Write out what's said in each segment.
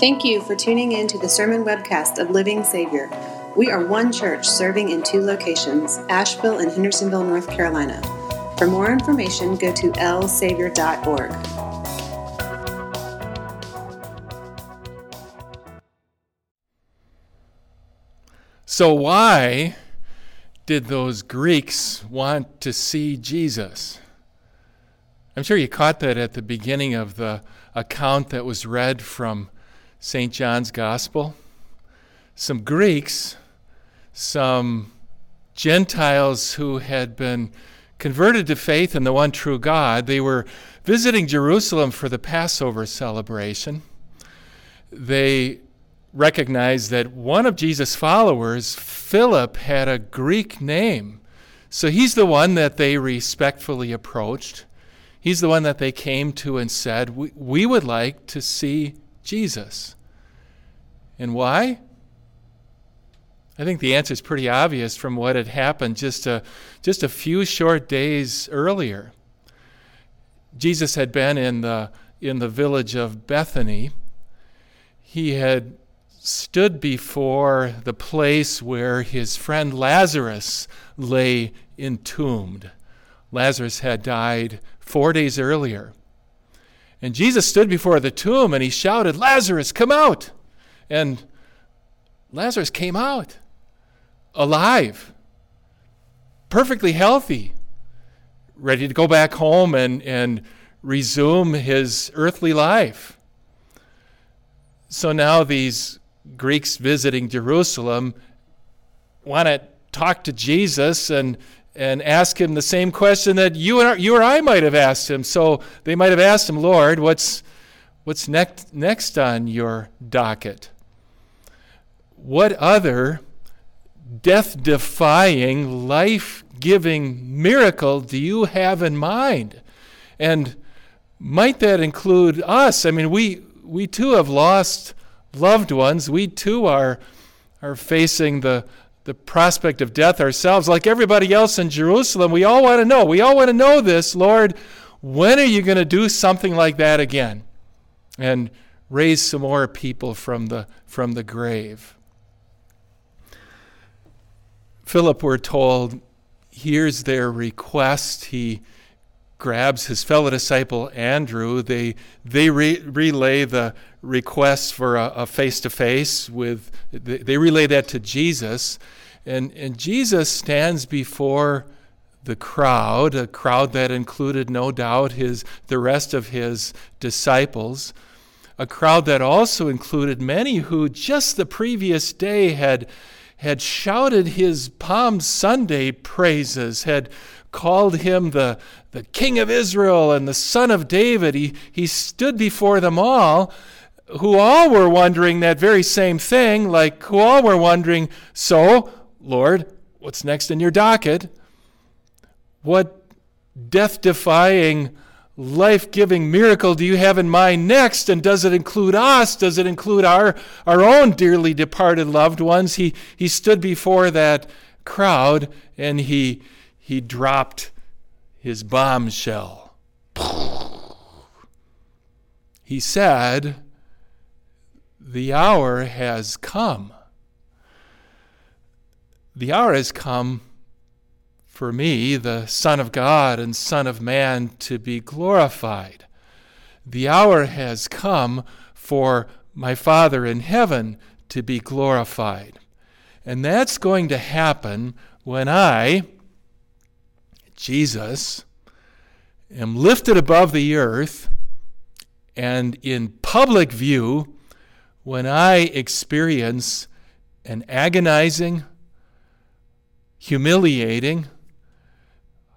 Thank you for tuning in to the sermon webcast of Living Savior. We are one church serving in two locations, Asheville and Hendersonville, North Carolina. For more information, go to lsavior.org. So, why did those Greeks want to see Jesus? I'm sure you caught that at the beginning of the account that was read from St. John's Gospel. Some Greeks, some Gentiles who had been converted to faith in the one true God, they were visiting Jerusalem for the Passover celebration. They recognized that one of Jesus' followers, Philip, had a Greek name. So he's the one that they respectfully approached. He's the one that they came to and said, We, we would like to see Jesus. And why? I think the answer is pretty obvious from what had happened just a, just a few short days earlier. Jesus had been in the, in the village of Bethany. He had stood before the place where his friend Lazarus lay entombed. Lazarus had died four days earlier. And Jesus stood before the tomb and he shouted, Lazarus, come out! And Lazarus came out alive, perfectly healthy, ready to go back home and, and resume his earthly life. So now these Greeks visiting Jerusalem want to talk to Jesus and and ask him the same question that you or, you or I might have asked him. So they might have asked him, Lord, what's, what's next, next on your docket? What other death defying, life giving miracle do you have in mind? And might that include us? I mean, we, we too have lost loved ones. We too are, are facing the, the prospect of death ourselves, like everybody else in Jerusalem. We all want to know. We all want to know this, Lord. When are you going to do something like that again? And raise some more people from the, from the grave. Philip, we're told, hears their request. He grabs his fellow disciple Andrew. They, they re- relay the request for a face to face with, they, they relay that to Jesus. And, and Jesus stands before the crowd, a crowd that included, no doubt, his, the rest of his disciples, a crowd that also included many who just the previous day had, had shouted his Palm Sunday praises, had called him the, the King of Israel and the Son of David. He, he stood before them all who all were wondering that very same thing, like who all were wondering, so, Lord, what's next in your docket? What death defying, life giving miracle do you have in mind next? And does it include us? Does it include our, our own dearly departed loved ones? He, he stood before that crowd and he, he dropped his bombshell. He said, The hour has come the hour has come for me, the Son of God and Son of Man, to be glorified. The hour has come for my Father in heaven to be glorified. And that's going to happen when I, Jesus, am lifted above the earth and in public view when I experience an agonizing, humiliating,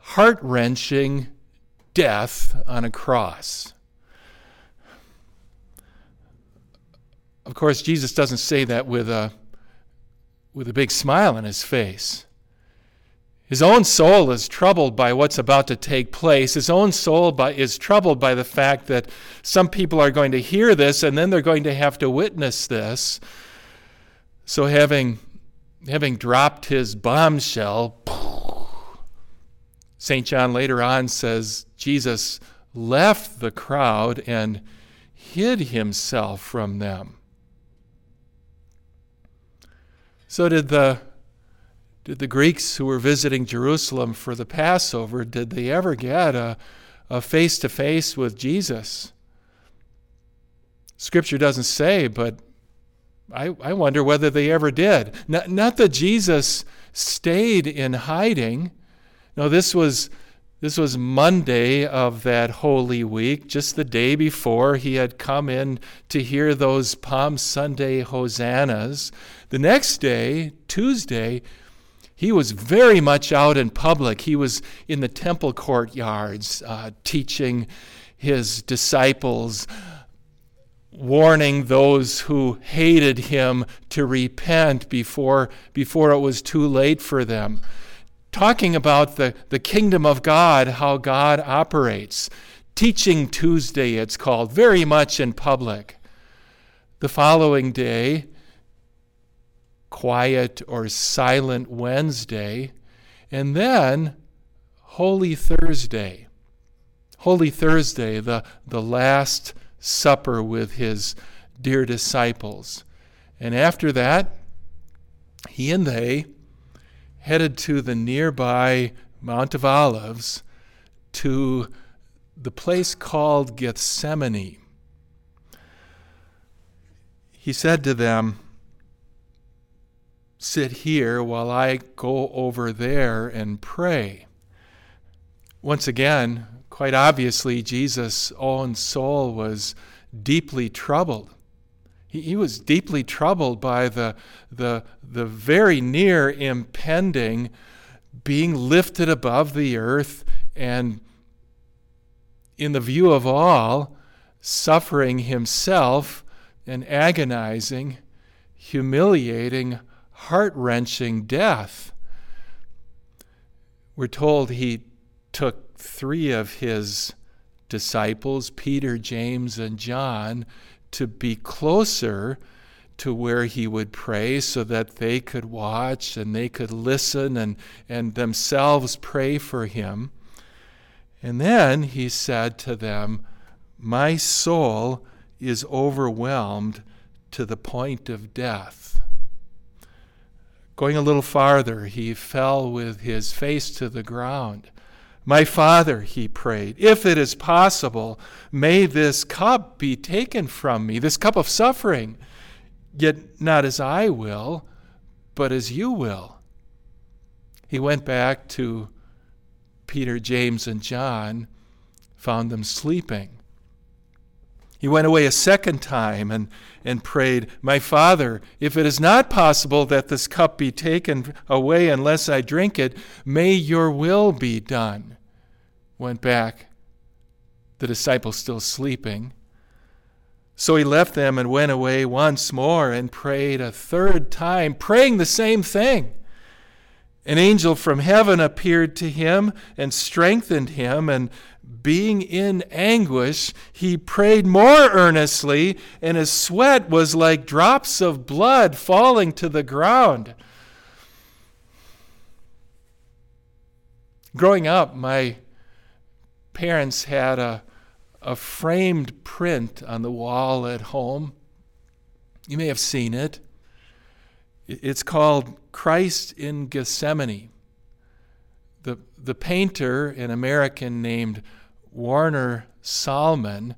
heart wrenching death on a cross. Of course, Jesus doesn't say that with a, with a big smile on his face. His own soul is troubled by what's about to take place. His own soul by, is troubled by the fact that some people are going to hear this and then they're going to have to witness this. So, having, having dropped his bombshell, St. John later on says Jesus left the crowd and hid himself from them. So, did the did the Greeks who were visiting Jerusalem for the Passover, did they ever get a, a face-to-face with Jesus? Scripture doesn't say, but I, I wonder whether they ever did. Not, not that Jesus stayed in hiding. No, this was this was Monday of that Holy Week, just the day before he had come in to hear those Palm Sunday hosannas. The next day, Tuesday, he was very much out in public. He was in the temple courtyards uh, teaching his disciples warning those who hated him to repent before, before it was too late for them. Talking about the, the kingdom of God, how God operates. Teaching Tuesday, it's called, very much in public. The following day, quiet or silent Wednesday, and then Holy Thursday. Holy Thursday, the, the last supper with his dear disciples. And after that, he and they headed to the nearby Mount of Olives to the place called Gethsemane. He said to them, Sit here while I go over there and pray. Once again, Quite obviously, Jesus' own soul was deeply troubled. He, he was deeply troubled by the, the, the very near impending being lifted above the earth and, in the view of all, suffering himself an agonizing, humiliating, heart wrenching death. We're told he took three of his disciples, Peter, James, and John, to be closer to where he would pray so that they could watch and they could listen and, and themselves pray for him. And then he said to them, My soul is overwhelmed to the point of death. Going a little farther, he fell with his face to the ground my Father, he prayed, if it is possible, may this cup be taken from me, this cup of suffering, yet not as I will, but as you will. He went back to Peter, James, and John, found them sleeping. He went away a second time and, and prayed, My Father, if it is not possible that this cup be taken away unless I drink it, may your will be done. Went back, the disciples still sleeping. So he left them and went away once more and prayed a third time, praying the same thing. An angel from heaven appeared to him and strengthened him, and being in anguish, he prayed more earnestly, and his sweat was like drops of blood falling to the ground. Growing up, my parents had a, a framed print on the wall at home. You may have seen it. It's called Christ in Gethsemane. The, the painter, an American named Warner Sallman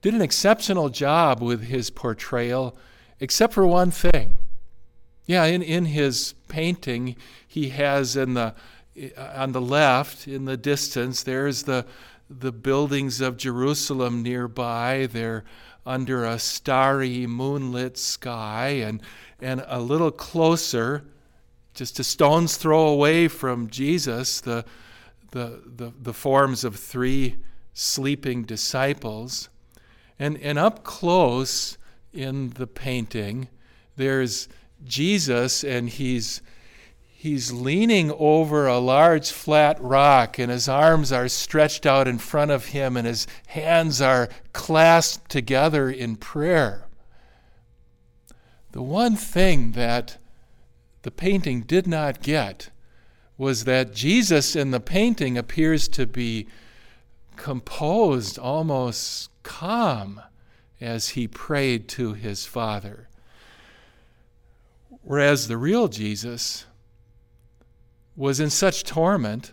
did an exceptional job with his portrayal, except for one thing. Yeah, in, in his painting, he has in the on the left, in the distance, there's the the buildings of Jerusalem nearby. They're under a starry, moonlit sky, and, and a little closer, just a stone's throw away from Jesus, the, the, the, the forms of three sleeping disciples. And, and up close in the painting, there's Jesus, and he's, he's leaning over a large flat rock, and his arms are stretched out in front of him, and his hands are clasped together in prayer. The one thing that the painting did not get was that Jesus in the painting appears to be composed, almost calm, as he prayed to his Father. Whereas the real Jesus was in such torment,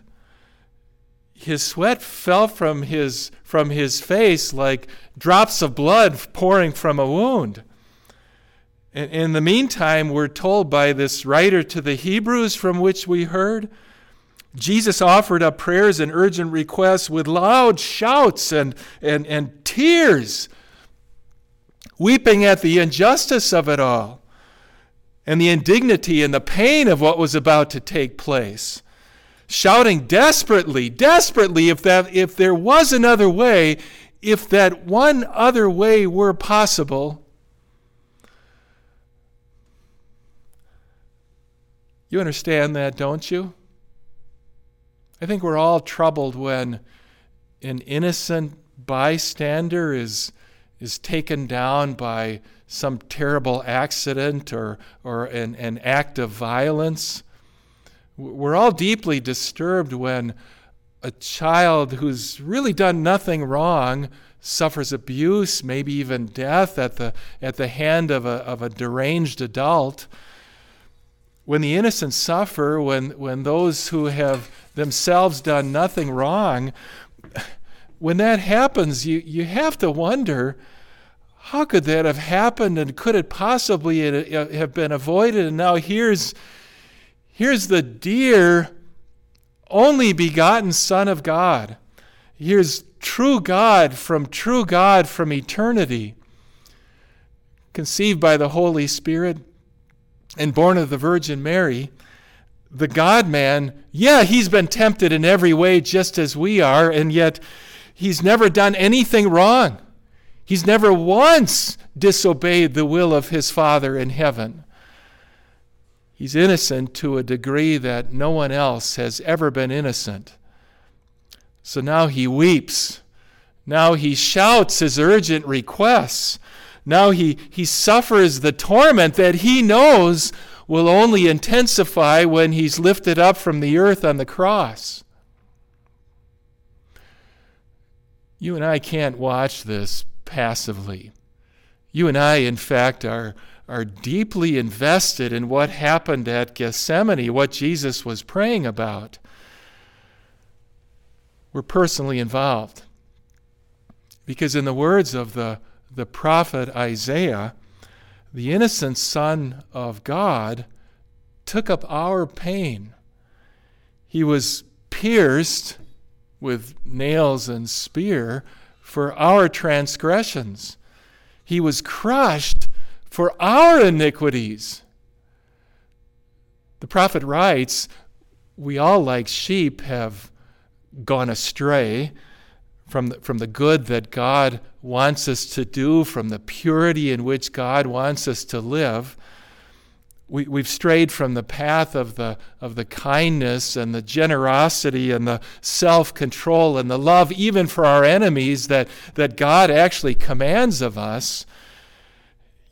his sweat fell from his, from his face like drops of blood pouring from a wound. In, the meantime, we're told by this writer to the Hebrews from which we heard, Jesus offered up prayers and urgent requests with loud shouts and, and, and tears, weeping at the injustice of it all and the indignity and the pain of what was about to take place. Shouting desperately, desperately, if, that, if there was another way, if that one other way were possible. You understand that, don't you? I think we're all troubled when an innocent bystander is, is taken down by some terrible accident or, or an, an act of violence. We're all deeply disturbed when a child who's really done nothing wrong suffers abuse, maybe even death at the, at the hand of a, of a deranged adult. When the innocent suffer, when, when those who have themselves done nothing wrong, when that happens, you, you have to wonder how could that have happened and could it possibly have been avoided? And now here's, here's the dear, only begotten Son of God. Here's true God from true God from eternity, conceived by the Holy Spirit and born of the Virgin Mary. The God man, yeah, he's been tempted in every way just as we are, and yet he's never done anything wrong. He's never once disobeyed the will of his Father in heaven. He's innocent to a degree that no one else has ever been innocent. So now he weeps. Now he shouts his urgent requests. Now he, he suffers the torment that he knows will only intensify when he's lifted up from the earth on the cross. You and I can't watch this passively. You and I, in fact, are, are deeply invested in what happened at Gethsemane, what Jesus was praying about. We're personally involved. Because, in the words of the, the prophet Isaiah, the innocent Son of God took up our pain. He was pierced with nails and spear for our transgressions. He was crushed for our iniquities. The prophet writes, We all, like sheep, have gone astray from the, from the good that God wants us to do, from the purity in which God wants us to live we, we've strayed from the path of the, of the kindness and the generosity and the self control and the love, even for our enemies, that, that God actually commands of us.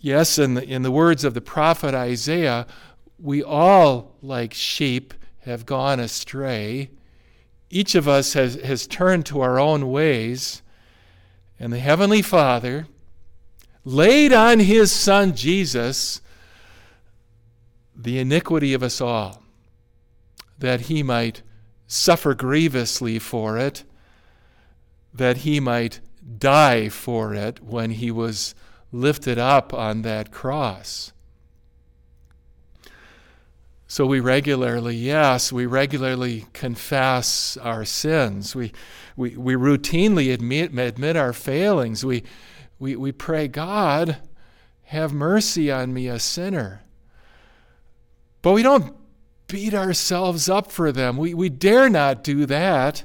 Yes, in the, in the words of the prophet Isaiah, we all, like sheep, have gone astray. Each of us has, has turned to our own ways. And the Heavenly Father laid on His Son Jesus the iniquity of us all, that he might suffer grievously for it, that he might die for it when he was lifted up on that cross. So we regularly, yes, we regularly confess our sins. We, we, we routinely admit, admit our failings. We, we, we pray, God, have mercy on me, a sinner. But we don't beat ourselves up for them. We, we dare not do that.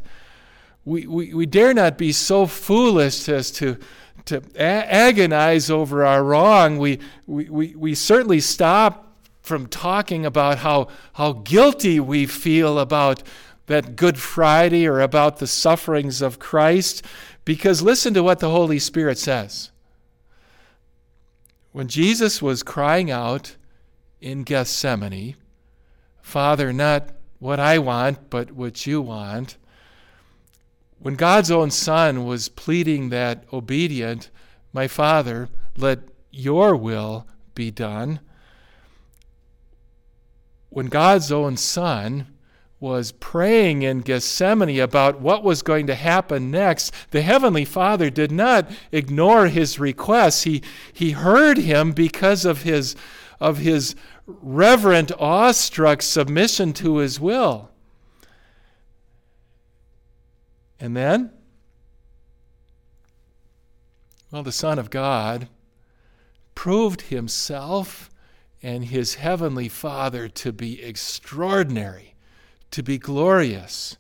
We, we, we dare not be so foolish as to, to a- agonize over our wrong. We, we, we, we certainly stop from talking about how, how guilty we feel about that Good Friday or about the sufferings of Christ, because listen to what the Holy Spirit says. When Jesus was crying out, in Gethsemane Father, not what I want, but what you want. When God's own Son was pleading that obedient, my Father, let your will be done. When God's own Son was praying in Gethsemane about what was going to happen next, the Heavenly Father did not ignore his requests. He, he heard him because of his, of his reverent, awestruck submission to his will. And then, well, the Son of God proved himself and his heavenly Father to be extraordinary, to be glorious.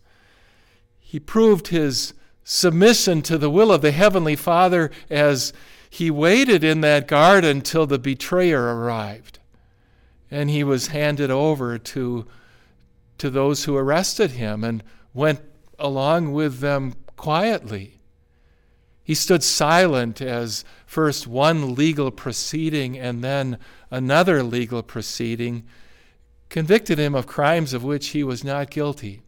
He proved his submission to the will of the heavenly Father as he waited in that garden till the betrayer arrived and he was handed over to, to those who arrested him and went along with them quietly. He stood silent as first one legal proceeding and then another legal proceeding convicted him of crimes of which he was not guilty.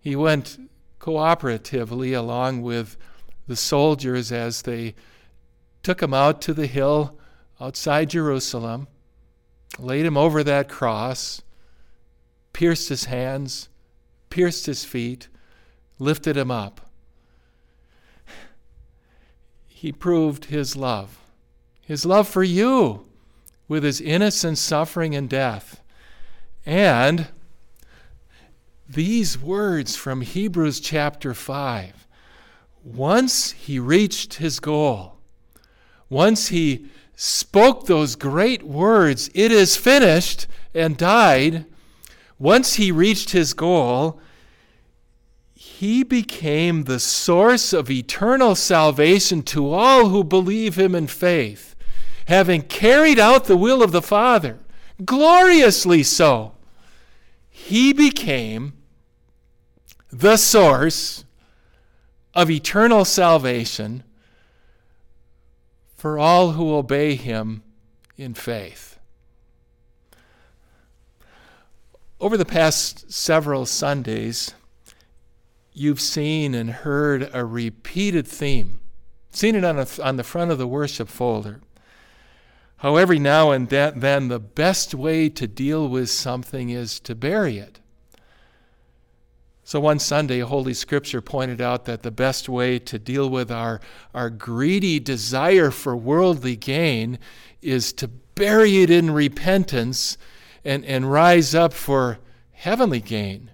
He went cooperatively along with the soldiers as they took him out to the hill outside Jerusalem, laid him over that cross, pierced his hands, pierced his feet, lifted him up. He proved his love, his love for you with his innocent suffering and death. And these words from Hebrews chapter 5 once he reached his goal, once he spoke those great words, it is finished, and died, once he reached his goal, he became the source of eternal salvation to all who believe him in faith having carried out the will of the Father, gloriously so, he became the source of eternal salvation for all who obey him in faith. Over the past several Sundays, you've seen and heard a repeated theme. Seen it on, a, on the front of the worship folder. How every now and then the best way to deal with something is to bury it. So one Sunday, Holy Scripture pointed out that the best way to deal with our, our greedy desire for worldly gain is to bury it in repentance and, and rise up for heavenly gain.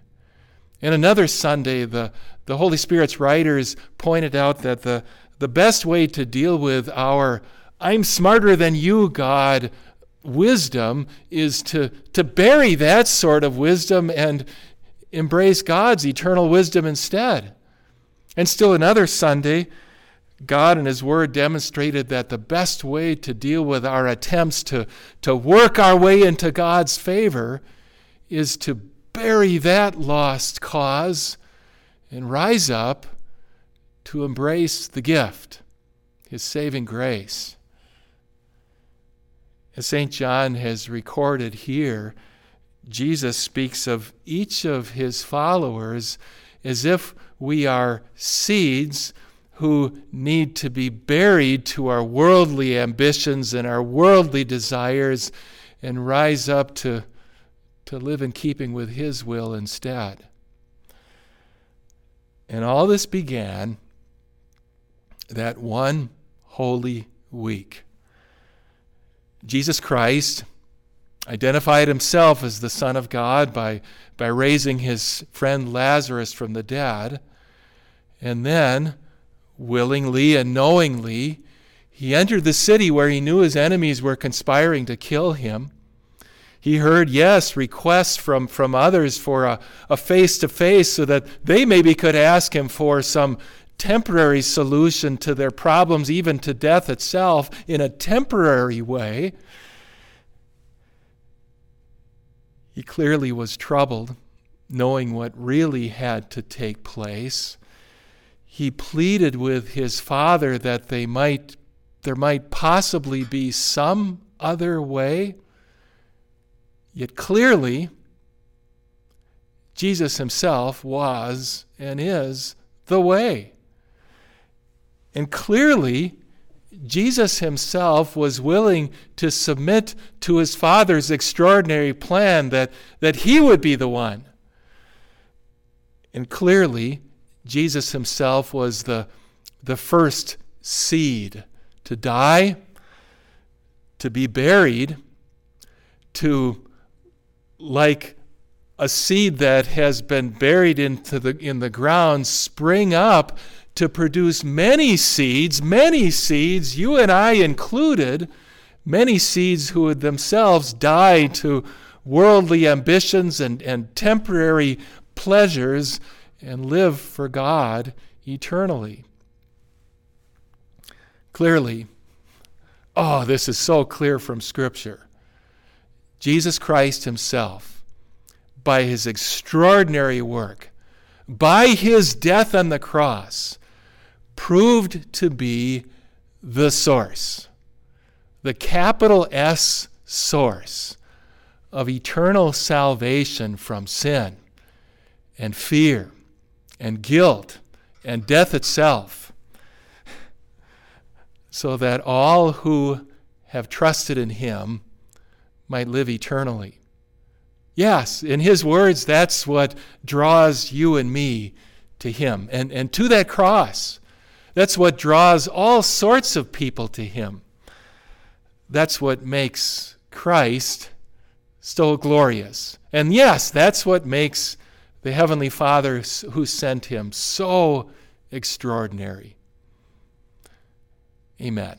And another Sunday, the, the Holy Spirit's writers pointed out that the, the best way to deal with our I'm smarter than you, God, wisdom is to, to bury that sort of wisdom and embrace God's eternal wisdom instead. And still another Sunday, God and His Word demonstrated that the best way to deal with our attempts to, to work our way into God's favor is to bury that lost cause and rise up to embrace the gift, His saving grace. As St. John has recorded here, Jesus speaks of each of his followers as if we are seeds who need to be buried to our worldly ambitions and our worldly desires and rise up to, to live in keeping with his will instead. And all this began that one holy week. Jesus Christ identified himself as the Son of God by, by raising his friend Lazarus from the dead. And then, willingly and knowingly, he entered the city where he knew his enemies were conspiring to kill him. He heard, yes, requests from, from others for a face to face so that they maybe could ask him for some temporary solution to their problems, even to death itself, in a temporary way. He clearly was troubled, knowing what really had to take place. He pleaded with his father that they might, there might possibly be some other way. Yet clearly, Jesus himself was and is the way. And clearly, Jesus himself was willing to submit to his Father's extraordinary plan that, that he would be the one. And clearly, Jesus himself was the, the first seed to die, to be buried, to, like a seed that has been buried into the, in the ground, spring up to produce many seeds, many seeds, you and I included, many seeds who would themselves die to worldly ambitions and, and temporary pleasures and live for God eternally. Clearly, oh, this is so clear from Scripture. Jesus Christ Himself, by His extraordinary work, by His death on the cross, proved to be the source, the capital S source of eternal salvation from sin and fear and guilt and death itself, so that all who have trusted in Him might live eternally. Yes, in His words, that's what draws you and me to Him and, and to that cross that's what draws all sorts of people to him. That's what makes Christ so glorious. And yes, that's what makes the Heavenly Father who sent him so extraordinary. Amen.